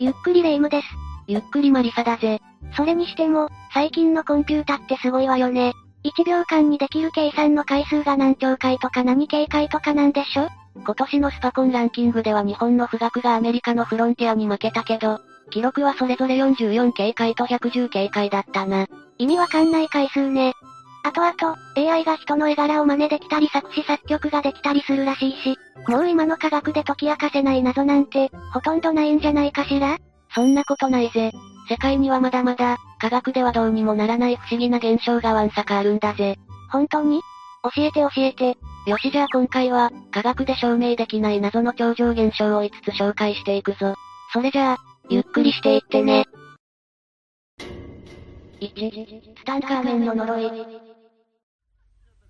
ゆっくりレ夢ムです。ゆっくりマリサだぜ。それにしても、最近のコンピュータってすごいわよね。1秒間にできる計算の回数が何兆回とか何警戒とかなんでしょ？今年のスパコンランキングでは日本の富岳がアメリカのフロンティアに負けたけど、記録はそれぞれ44警戒と110警戒だったな。意味わかんない回数ね。あとあと、AI が人の絵柄を真似できたり作詞作曲ができたりするらしいし、もう今の科学で解き明かせない謎なんて、ほとんどないんじゃないかしら？そんなことないぜ。世界にはまだまだ、科学ではどうにもならない不思議な現象がわんさかあるんだぜ。本当に？教えて教えて。よしじゃあ今回は、科学で証明できない謎の超常現象を5つ紹介していくぞ。それじゃあ、ゆっくりしていってね。1、ツタンカーメンの呪い。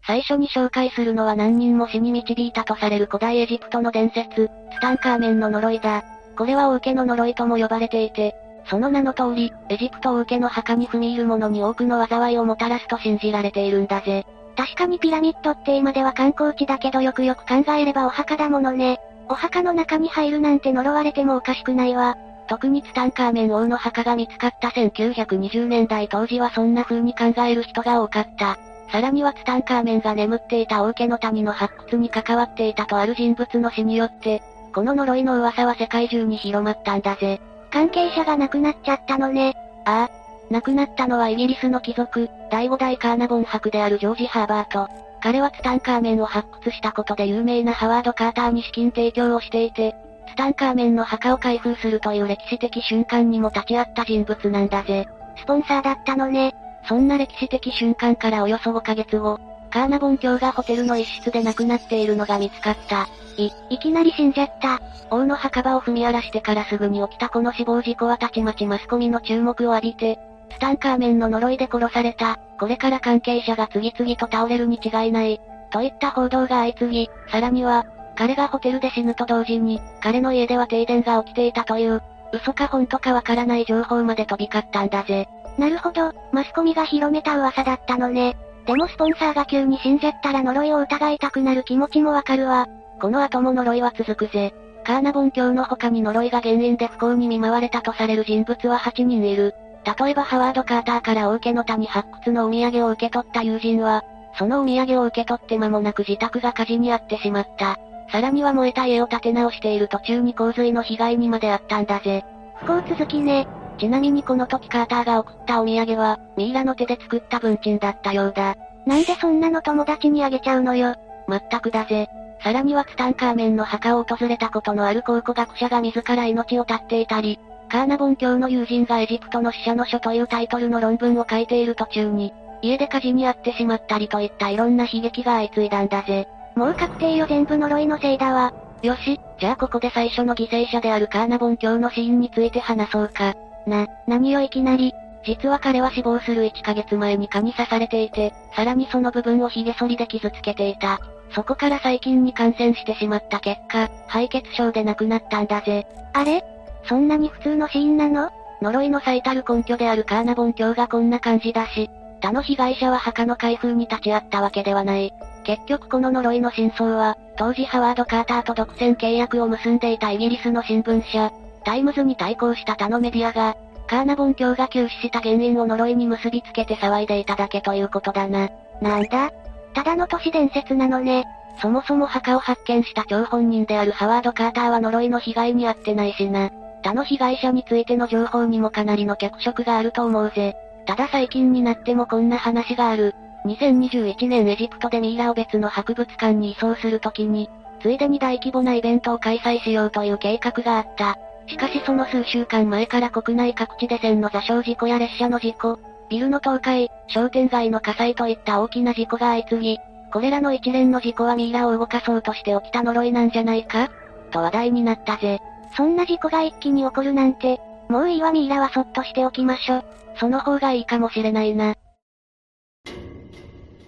最初に紹介するのは何人も死に導いたとされる古代エジプトの伝説、ツタンカーメンの呪いだ。これは王家の呪いとも呼ばれていて、その名の通り、エジプト王家の墓に踏み入る者に多くの災いをもたらすと信じられているんだぜ。確かにピラミッドって今では観光地だけどよくよく考えればお墓だものね。お墓の中に入るなんて呪われてもおかしくないわ。特にツタンカーメン王の墓が見つかった1920年代当時はそんな風に考える人が多かった。さらにはツタンカーメンが眠っていた王家の谷の発掘に関わっていたとある人物の死によって、この呪いの噂は世界中に広まったんだぜ。関係者が亡くなっちゃったのね。ああ。亡くなったのはイギリスの貴族、第5代カーナボン博であるジョージ・ハーバート。彼はツタンカーメンを発掘したことで有名なハワード・カーターに資金提供をしていて、ツタンカーメンの墓を開封するという歴史的瞬間にも立ち会った人物なんだぜ。スポンサーだったのね。そんな歴史的瞬間からおよそ5ヶ月後、カーナボン卿がホテルの一室で亡くなっているのが見つかった。い、いきなり死んじゃった。王の墓場を踏み荒らしてからすぐに起きたこの死亡事故はたちまちマスコミの注目を浴びて、ツタンカーメンの呪いで殺された、これから関係者が次々と倒れるに違いない、といった報道が相次ぎ、さらには、彼がホテルで死ぬと同時に、彼の家では停電が起きていたという、嘘か本当かわからない情報まで飛び交ったんだぜ。なるほど、マスコミが広めた噂だったのね。でもスポンサーが急に死んじゃったら呪いを疑いたくなる気持ちもわかるわ。この後も呪いは続くぜ。カーナボン教の他に呪いが原因で不幸に見舞われたとされる人物は8人いる。例えばハワード・カーターから王家の谷発掘のお土産を受け取った友人は、そのお土産を受け取って間もなく自宅が火事にあってしまった。さらには燃えた家を建て直している途中に洪水の被害にまであったんだぜ。不幸続きね。ちなみにこの時カーターが送ったお土産は、ミイラの手で作った文鎮だったようだ。なんでそんなの友達にあげちゃうのよ。まったくだぜ。さらにはツタンカーメンの墓を訪れたことのある考古学者が自ら命を絶っていたり、カーナボン教の友人がエジプトの死者の書というタイトルの論文を書いている途中に、家で火事に遭ってしまったりといったいろんな悲劇が相次いだんだぜ。もう確定よ全部呪いのせいだわ。よし、じゃあここで最初の犠牲者であるカーナボン教の死因について話そうか。な、何よいきなり。実は彼は死亡する1ヶ月前に蚊に刺されていて、さらにその部分を髭剃りで傷つけていた。そこから細菌に感染してしまった結果、敗血症で亡くなったんだぜ。あれ？そんなに普通の死因なの？呪いの最たる根拠であるカーナボン教がこんな感じだし、他の被害者は墓の開封に立ち会ったわけではない。結局この呪いの真相は、当時ハワード・カーターと独占契約を結んでいたイギリスの新聞社、タイムズに対抗した他のメディアが、カーナボン卿が急死した原因を呪いに結びつけて騒いでいただけということだな。なんだ？ただの都市伝説なのね。そもそも墓を発見した張本人であるハワード・カーターは呪いの被害に遭ってないしな。他の被害者についての情報にもかなりの脚色があると思うぜ。ただ最近になってもこんな話がある。2021年エジプトでミイラを別の博物館に移送するときに、ついでに大規模なイベントを開催しようという計画があった。しかしその数週間前から国内各地で線の座礁事故や列車の事故、ビルの倒壊、商店街の火災といった大きな事故が相次ぎ、これらの一連の事故はミイラを動かそうとして起きた呪いなんじゃないかと話題になったぜ。そんな事故が一気に起こるなんて、もういいわミイラはそっとしておきましょ。その方がいいかもしれないな。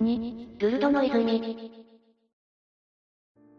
2、ルルドの泉。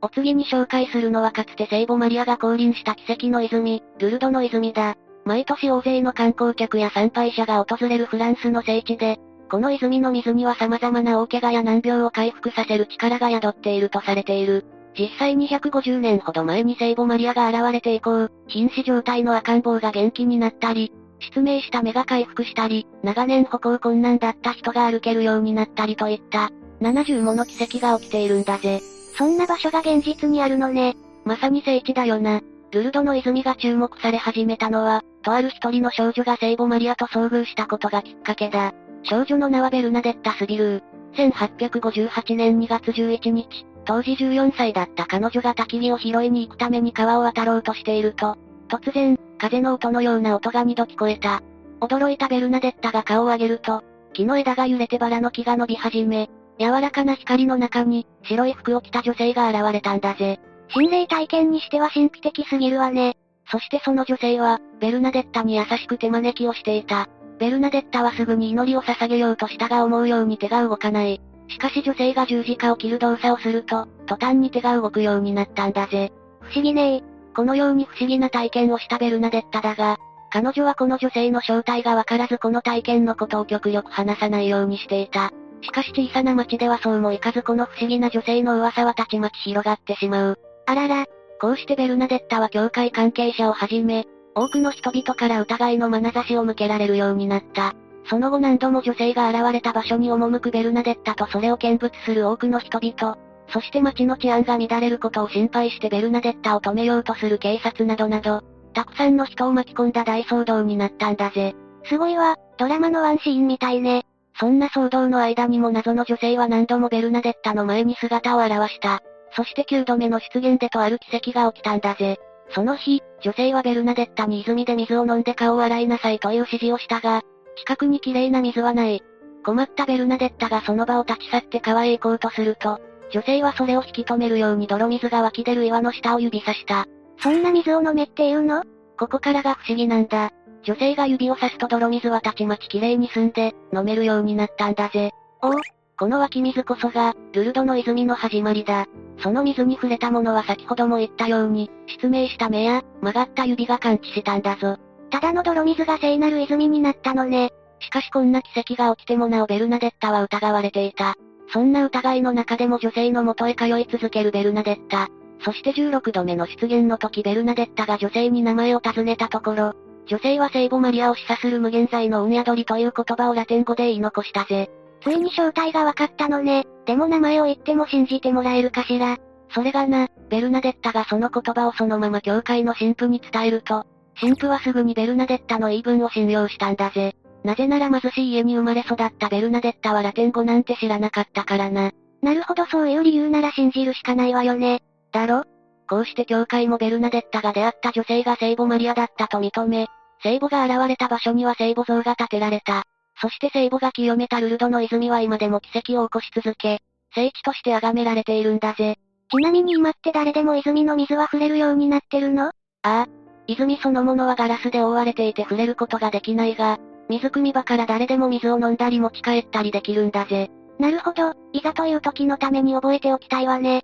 お次に紹介するのはかつて聖母マリアが降臨した奇跡の泉、ルルドの泉だ。毎年大勢の観光客や参拝者が訪れるフランスの聖地で、この泉の水には様々な大怪我や難病を回復させる力が宿っているとされている。実際250年ほど前に聖母マリアが現れて以降、瀕死状態の赤ん坊が元気になったり、失明した目が回復したり、長年歩行困難だった人が歩けるようになったりといった、70もの奇跡が起きているんだぜ。そんな場所が現実にあるのね。まさに聖地だよな。ルルドの泉が注目され始めたのは、とある一人の少女が聖母マリアと遭遇したことがきっかけだ。少女の名はベルナデッタ・スビルー。1858年2月11日、当時14歳だった彼女が焚き火を拾いに行くために川を渡ろうとしていると、突然、風の音のような音が二度聞こえた。驚いたベルナデッタが顔を上げると、木の枝が揺れてバラの木が伸び始め、柔らかな光の中に、白い服を着た女性が現れたんだぜ。心霊体験にしては神秘的すぎるわね。そしてその女性は、ベルナデッタに優しく手招きをしていた。ベルナデッタはすぐに祈りを捧げようとしたが思うように手が動かない。しかし女性が十字架を切る動作をすると、途端に手が動くようになったんだぜ。不思議ねえこのように不思議な体験をしたベルナデッタだが、彼女はこの女性の正体がわからずこの体験のことを極力話さないようにしていた。しかし小さな町ではそうもいかずこの不思議な女性の噂はたちまち広がってしまう。あらら、こうしてベルナデッタは教会関係者をはじめ、多くの人々から疑いの眼差しを向けられるようになった。その後何度も女性が現れた場所に赴くベルナデッタとそれを見物する多くの人々、そして街の治安が乱れることを心配してベルナデッタを止めようとする警察などなど、たくさんの人を巻き込んだ大騒動になったんだぜ。すごいわ、ドラマのワンシーンみたいね。そんな騒動の間にも謎の女性は何度もベルナデッタの前に姿を現した。そして9度目の出現でとある奇跡が起きたんだぜ。その日、女性はベルナデッタに泉で水を飲んで顔を洗いなさいという指示をしたが、近くに綺麗な水はない。困ったベルナデッタがその場を立ち去って川へ行こうとすると、女性はそれを引き止めるように泥水が湧き出る岩の下を指さした。そんな水を飲めっていうの？ここからが不思議なんだ。女性が指をさすと泥水はたちまち綺麗に澄んで、飲めるようになったんだぜ。おお、この湧き水こそが、ルルドの泉の始まりだ。その水に触れたものは先ほども言ったように、失明した目や、曲がった指が感知したんだぞ。ただの泥水が聖なる泉になったのね。しかしこんな奇跡が起きてもなおベルナデッタは疑われていた。そんな疑いの中でも女性の元へ通い続けるベルナデッタ。そして16度目の出現の時ベルナデッタが女性に名前を尋ねたところ、女性は聖母マリアを示唆する無限在の運宿りという言葉をラテン語で言い残したぜ。ついに正体が分かったのね。でも名前を言っても信じてもらえるかしら。それがな、ベルナデッタがその言葉をそのまま教会の神父に伝えると、神父はすぐにベルナデッタの言い分を信用したんだぜ。なぜなら貧しい家に生まれ育ったベルナデッタはラテン語なんて知らなかったからな。なるほどそういう理由なら信じるしかないわよね。だろ？こうして教会もベルナデッタが出会った女性が聖母マリアだったと認め、聖母が現れた場所には聖母像が建てられた。そして聖母が清めたルルドの泉は今でも奇跡を起こし続け、聖地として崇められているんだぜ。ちなみに今って誰でも泉の水は触れるようになってるの？ああ。泉そのものはガラスで覆われていて触れることができないが、水汲み場から誰でも水を飲んだり持ち帰ったりできるんだぜ。なるほど、いざという時のために覚えておきたいわね。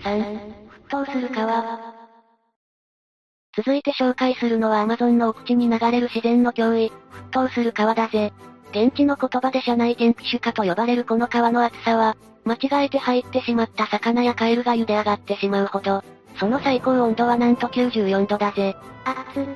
3、沸騰する川。続いて紹介するのはアマゾンの奥地に流れる自然の脅威、沸騰する川だぜ。現地の言葉で車内ジェンクシュカと呼ばれるこの川の厚さは、間違えて入ってしまった魚やカエルが茹で上がってしまうほど、その最高温度はなんと94度だぜ。熱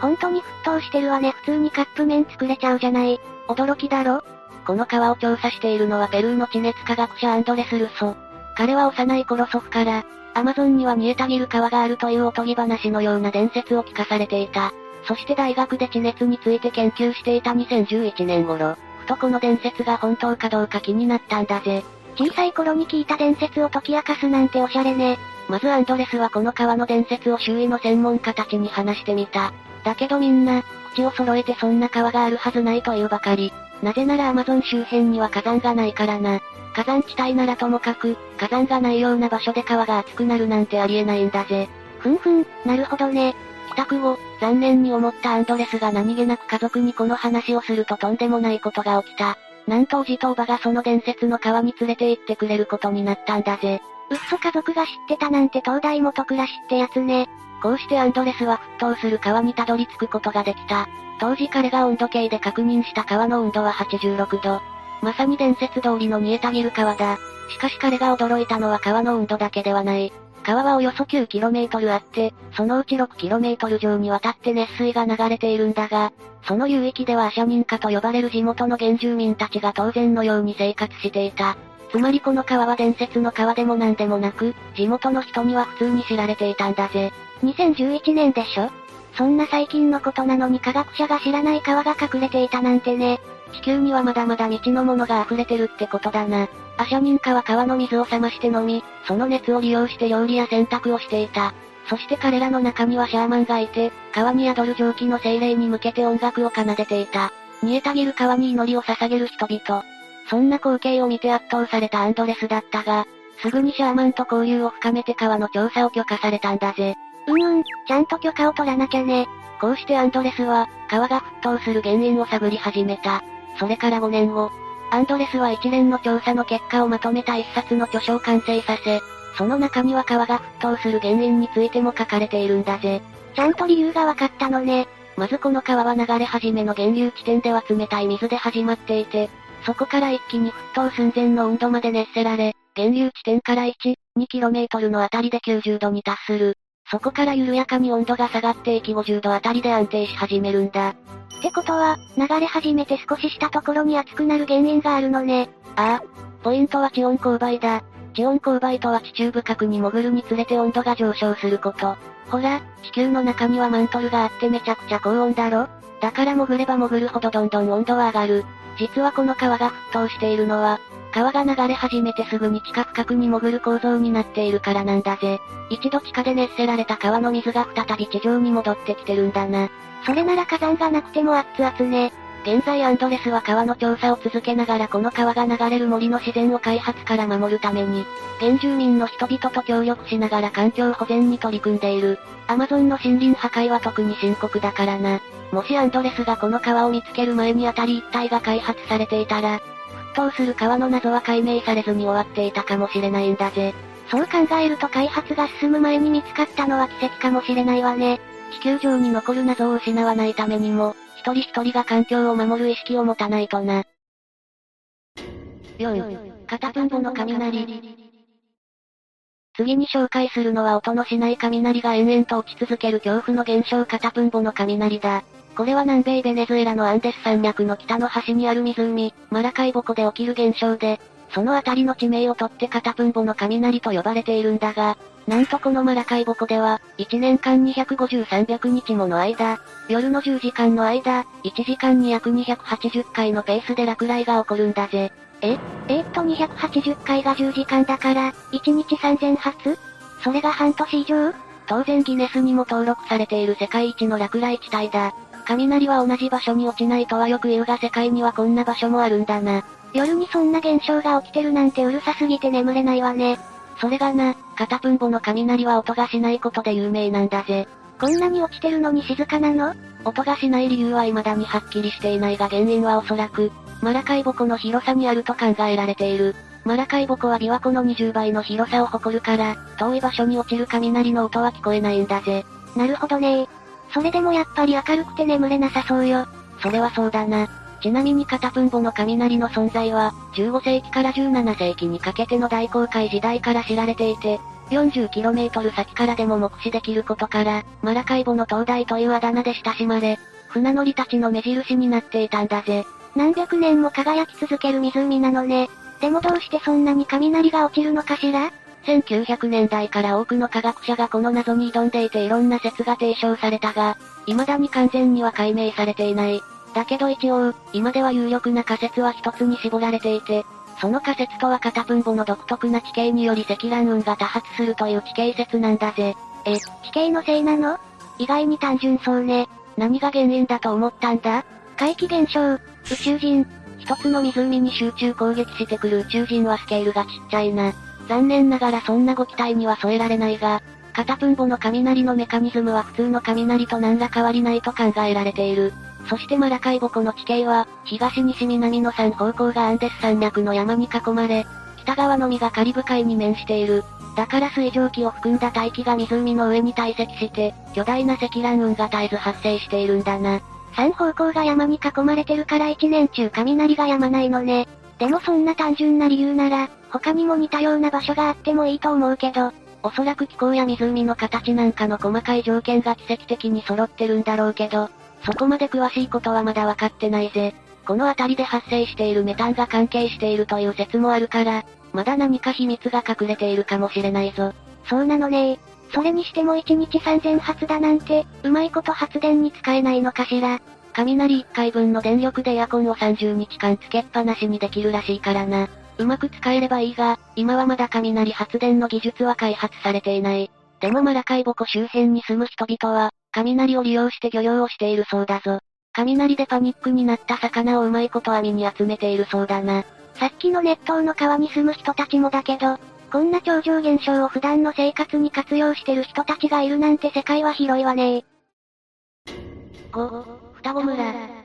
本当に沸騰してるわね。普通にカップ麺作れちゃうじゃない。驚きだろこの川を調査しているのはペルーの地熱科学者アンドレス・ルソ。彼は幼い頃祖父から、アマゾンには煮えたぎる川があるというおとぎ話のような伝説を聞かされていた。そして大学で地熱について研究していた2011年頃、ふとこの伝説が本当かどうか気になったんだぜ。小さい頃に聞いた伝説を解き明かすなんておしゃれね。まずアンドレスはこの川の伝説を周囲の専門家たちに話してみた。だけどみんな、口を揃えてそんな川があるはずないというばかり。なぜならアマゾン周辺には火山がないからな。火山地帯ならともかく、火山がないような場所で川が熱くなるなんてありえないんだぜ。ふんふん、なるほどね。帰宅後、残念に思ったアンドレスが何気なく家族にこの話をするととんでもないことが起きた。なんとおじとおばがその伝説の川に連れて行ってくれることになったんだぜ。うっそ家族が知ってたなんて東大元暮らしってやつね。こうしてアンドレスは沸騰する川にたどり着くことができた。当時彼が温度計で確認した川の温度は86度。まさに伝説通りの煮えたぎる川だ。しかし彼が驚いたのは川の温度だけではない。川はおよそ 9km あって、そのうち 6km 上にわたって熱水が流れているんだが、その流域ではアシャ民家と呼ばれる地元の原住民たちが当然のように生活していた。つまりこの川は伝説の川でも何でもなく、地元の人には普通に知られていたんだぜ。2011年でしょ？そんな最近のことなのに科学者が知らない川が隠れていたなんてね。地球にはまだまだ未知のものが溢れてるってことだな。アシャ民家は川の水を冷まして飲み、その熱を利用して料理や洗濯をしていた。そして彼らの中にはシャーマンがいて、川に宿る蒸気の精霊に向けて音楽を奏でていた。煮えたぎる川に祈りを捧げる人々。そんな光景を見て圧倒されたアンドレスだったが、すぐにシャーマンと交流を深めて川の調査を許可されたんだぜ。うんうん、ちゃんと許可を取らなきゃね。こうしてアンドレスは、川が沸騰する原因を探り始めた。それから5年後、アンドレスは一連の調査の結果をまとめた一冊の著書を完成させ、その中には川が沸騰する原因についても書かれているんだぜ。ちゃんと理由が分かったのね。まずこの川は流れ始めの源流地点では冷たい水で始まっていて、そこから一気に沸騰寸前の温度まで熱せられ、源流地点から1、2km のあたりで90度に達する。そこから緩やかに温度が下がっていき50度あたりで安定し始めるんだ。ってことは、流れ始めて少ししたところに熱くなる原因があるのね。ああ。ポイントは地温勾配だ。地温勾配とは地中深くに潜るにつれて温度が上昇すること。ほら、地球の中にはマントルがあってめちゃくちゃ高温だろだから潜れば潜るほどどんどん温度は上がる。実はこの川が沸騰しているのは、川が流れ始めてすぐに地下深くに潜る構造になっているからなんだぜ。一度地下で熱せられた川の水が再び地上に戻ってきてるんだな。それなら火山がなくても熱々ね。現在アンドレスは川の調査を続けながらこの川が流れる森の自然を開発から守るために、原住民の人々と協力しながら環境保全に取り組んでいる。アマゾンの森林破壊は特に深刻だからな。もしアンドレスがこの川を見つける前にあたり一帯が開発されていたら、沸騰する川の謎は解明されずに終わっていたかもしれないんだぜ。そう考えると開発が進む前に見つかったのは奇跡かもしれないわね。地球上に残る謎を失わないためにも、一人一人が環境を守る意識を持たないとな。4、カタプンボの雷。次に紹介するのは音のしない雷が延々と落ち続ける恐怖の現象カタプンボの雷だ。これは南米ベネズエラのアンデス山脈の北の端にある湖、マラカイボ湖で起きる現象で、その辺りの地名を取ってカタプンボの雷と呼ばれているんだが、なんとこのマラカイボ湖では、1年間250-300日もの間、夜の10時間の間、1時間に約280回のペースで落雷が起こるんだぜ。え？えー、っと280回が10時間だから、1日3000発？それが半年以上？当然ギネスにも登録されている世界一の落雷地帯だ。雷は同じ場所に落ちないとはよく言うが世界にはこんな場所もあるんだな。夜にそんな現象が起きてるなんてうるさすぎて眠れないわね。それがな、カタプンボの雷は音がしないことで有名なんだぜ。こんなに落ちてるのに静かなの？音がしない理由は未だにはっきりしていないが原因はおそらく、マラカイボ湖の広さにあると考えられている。マラカイボ湖は琵琶湖の20倍の広さを誇るから、遠い場所に落ちる雷の音は聞こえないんだぜ。なるほどねそれでもやっぱり明るくて眠れなさそうよ。それはそうだな。ちなみにカタプンボの雷の存在は、15世紀から17世紀にかけての大航海時代から知られていて、40km 先からでも目視できることから、マラカイボの灯台というあだ名で親しまれ、船乗りたちの目印になっていたんだぜ。何百年も輝き続ける湖なのね。でもどうしてそんなに雷が落ちるのかしら？1900年代から多くの科学者がこの謎に挑んでいていろんな説が提唱されたが、未だに完全には解明されていない。だけど一応、今では有力な仮説は一つに絞られていて、その仮説とはカタプンボの独特な地形により積乱雲が多発するという地形説なんだぜ。え、地形のせいなの？意外に単純そうね。何が原因だと思ったんだ？怪奇現象、宇宙人。一つの湖に集中攻撃してくる宇宙人はスケールがちっちゃいな。残念ながらそんなご期待には添えられないが、カタプンボの雷のメカニズムは普通の雷と何ら変わりないと考えられている。そしてマラカイボ湖の地形は、東西南の3方向がアンデス山脈の山に囲まれ、北側のみがカリブ海に面している。だから水蒸気を含んだ大気が湖の上に堆積して、巨大な積乱雲が絶えず発生しているんだな。3方向が山に囲まれてるから一年中雷が止まないのね。でもそんな単純な理由なら、他にも似たような場所があってもいいと思うけど、おそらく気候や湖の形なんかの細かい条件が奇跡的に揃ってるんだろうけど、そこまで詳しいことはまだわかってないぜ。この辺りで発生しているメタンが関係しているという説もあるから、まだ何か秘密が隠れているかもしれないぞ。そうなのねそれにしても1日3000発だなんて、うまいこと発電に使えないのかしら。雷1回分の電力でエアコンを30日間つけっぱなしにできるらしいからな。うまく使えればいいが、今はまだ雷発電の技術は開発されていない。でもマラカイボ湖周辺に住む人々は、雷を利用して漁業をしているそうだぞ。雷でパニックになった魚をうまいこと網に集めているそうだな。さっきの熱湯の川に住む人たちもだけど、こんな超常現象を普段の生活に活用してる人たちがいるなんて世界は広いわね5、双子村。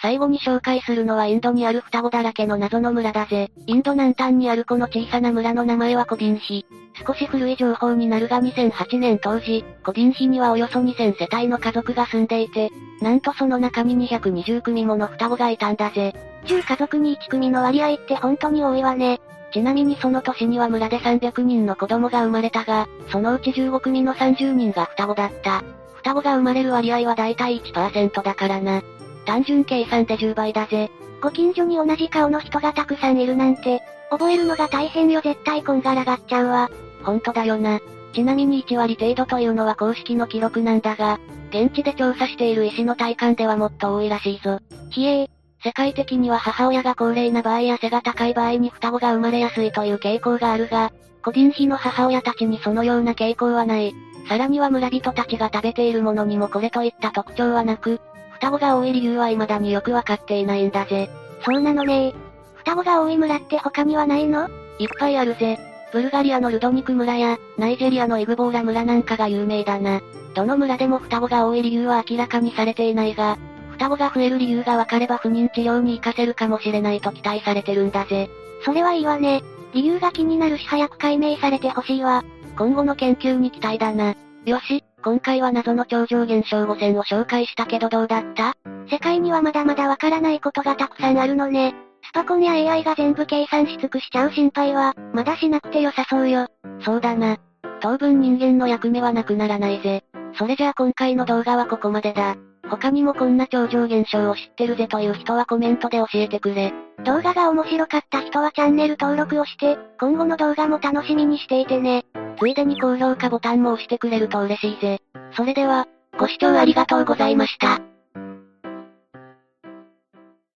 最後に紹介するのはインドにある双子だらけの謎の村だぜ。インド南端にあるこの小さな村の名前はコディンヒ。少し古い情報になるが2008年当時、コディンヒにはおよそ2000世帯の家族が住んでいて、なんとその中に220組もの双子がいたんだぜ。10家族に1組の割合って本当に多いわね。ちなみにその年には村で300人の子供が生まれたが、そのうち15組の30人が双子だった。双子が生まれる割合はだいたい1%だからな。単純計算で10倍だぜ。ご近所に同じ顔の人がたくさんいるなんて、覚えるのが大変よ絶対こんがらがっちゃうわ。ほんとだよな。ちなみに1割程度というのは公式の記録なんだが、現地で調査している医師の体感ではもっと多いらしいぞ。ひえー。世界的には母親が高齢な場合や背が高い場合に双子が生まれやすいという傾向があるが、個人比の母親たちにそのような傾向はない。さらには村人たちが食べているものにもこれといった特徴はなく、双子が多い理由は未だによくわかっていないんだぜ。そうなのね双子が多い村って他にはないの？いっぱいあるぜ。ブルガリアのルドニク村や、ナイジェリアのイグボーラ村なんかが有名だな。どの村でも双子が多い理由は明らかにされていないが、双子が増える理由がわかれば不妊治療に活かせるかもしれないと期待されてるんだぜ。それはいいわね。理由が気になるし早く解明されてほしいわ。今後の研究に期待だな。よし、今回は謎の超常現象5選を紹介したけどどうだった？世界にはまだまだわからないことがたくさんあるのね。スパコンや AI が全部計算し尽くしちゃう心配は、まだしなくて良さそうよ。そうだな。当分人間の役目はなくならないぜ。それじゃあ今回の動画はここまでだ。他にもこんな超常現象を知ってるぜという人はコメントで教えてくれ。動画が面白かった人はチャンネル登録をして、今後の動画も楽しみにしていてね。ついでに高評価ボタンも押してくれると嬉しいぜ。それでは、ご視聴ありがとうございました。